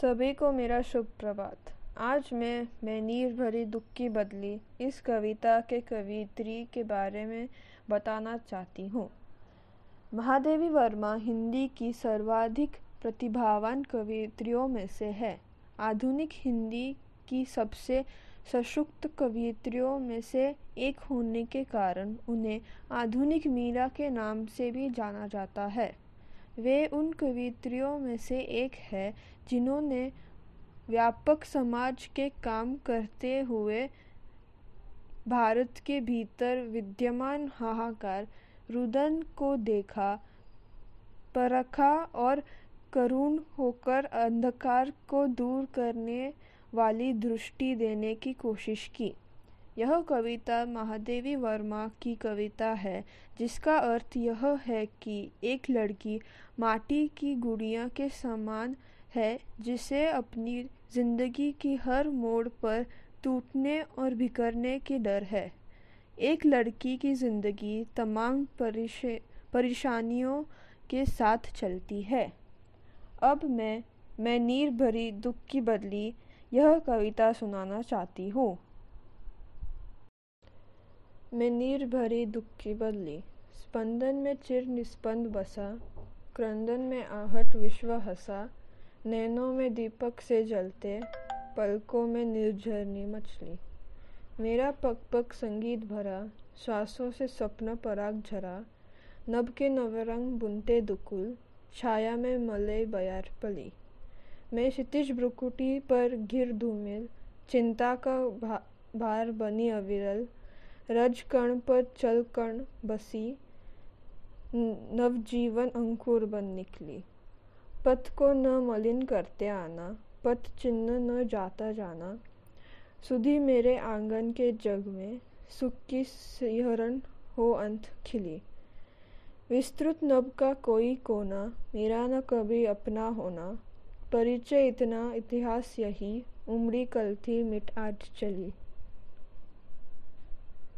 सभी को मेरा शुभ प्रभात आज मैं मैं नीर भरी दुख की बदली इस कविता के कवित्री के बारे में बताना चाहती हूँ। महादेवी वर्मा हिंदी की सर्वाधिक प्रतिभावान कवित्रियों में से है। आधुनिक हिंदी की सबसे सशुक्त कवित्रियों में से एक होने के कारण उन्हें आधुनिक मीरा के नाम से भी जाना जाता है। वे उन कवित्रियों में से एक है, जिन्होंने व्यापक समाज के काम करते हुए भारत के भीतर विद्यमान हाहाकार, रुदन को देखा, परखा और करुण होकर अंधकार को दूर करने वाली दृष्टि देने की कोशिश की। यह कविता महादेवी वर्मा की कविता है, जिसका अर्थ यह है कि एक लड़की माटी की गुड़िया के समान है, जिसे अपनी ज़िंदगी की हर मोड़ पर टूटने और बिखरने की डर है। एक लड़की की ज़िंदगी तमाम परेशानियों के साथ चलती है। अब मैं मैं नीर भरी दुख की बदली यह कविता सुनाना चाहती हूँ। मैं नीर भरी दुख की बदली। स्पंदन में चिर निस्पंद बसा क्रंदन में आहट विश्व हंसा। नैनों में दीपक से जलते पलकों में निर्झरनी मछली मेरा पक पक संगीत भरा श्वासों से स्वप्न पराग झरा। नभ के नवरंग बुनते दुकुल छाया में मले बयार पली। मैं क्षितिज ब्रुकुटी पर घिर धूमिल चिंता का भा, भार बनी अविरल। रज कण पर चल कण बसी नवजीवन अंकुर बन निकली। पथ को न मलिन करते आना, पथ चिन्ह न जाता जाना। सुधी मेरे आँगन के जग में, सुख की सिहरण हो अंत खिली। विस्तृत नभ का कोई कोना, मेरा न कभी अपना होना। परिचय इतना, इतिहास यही, उमड़ी कल थी मिट आज चली।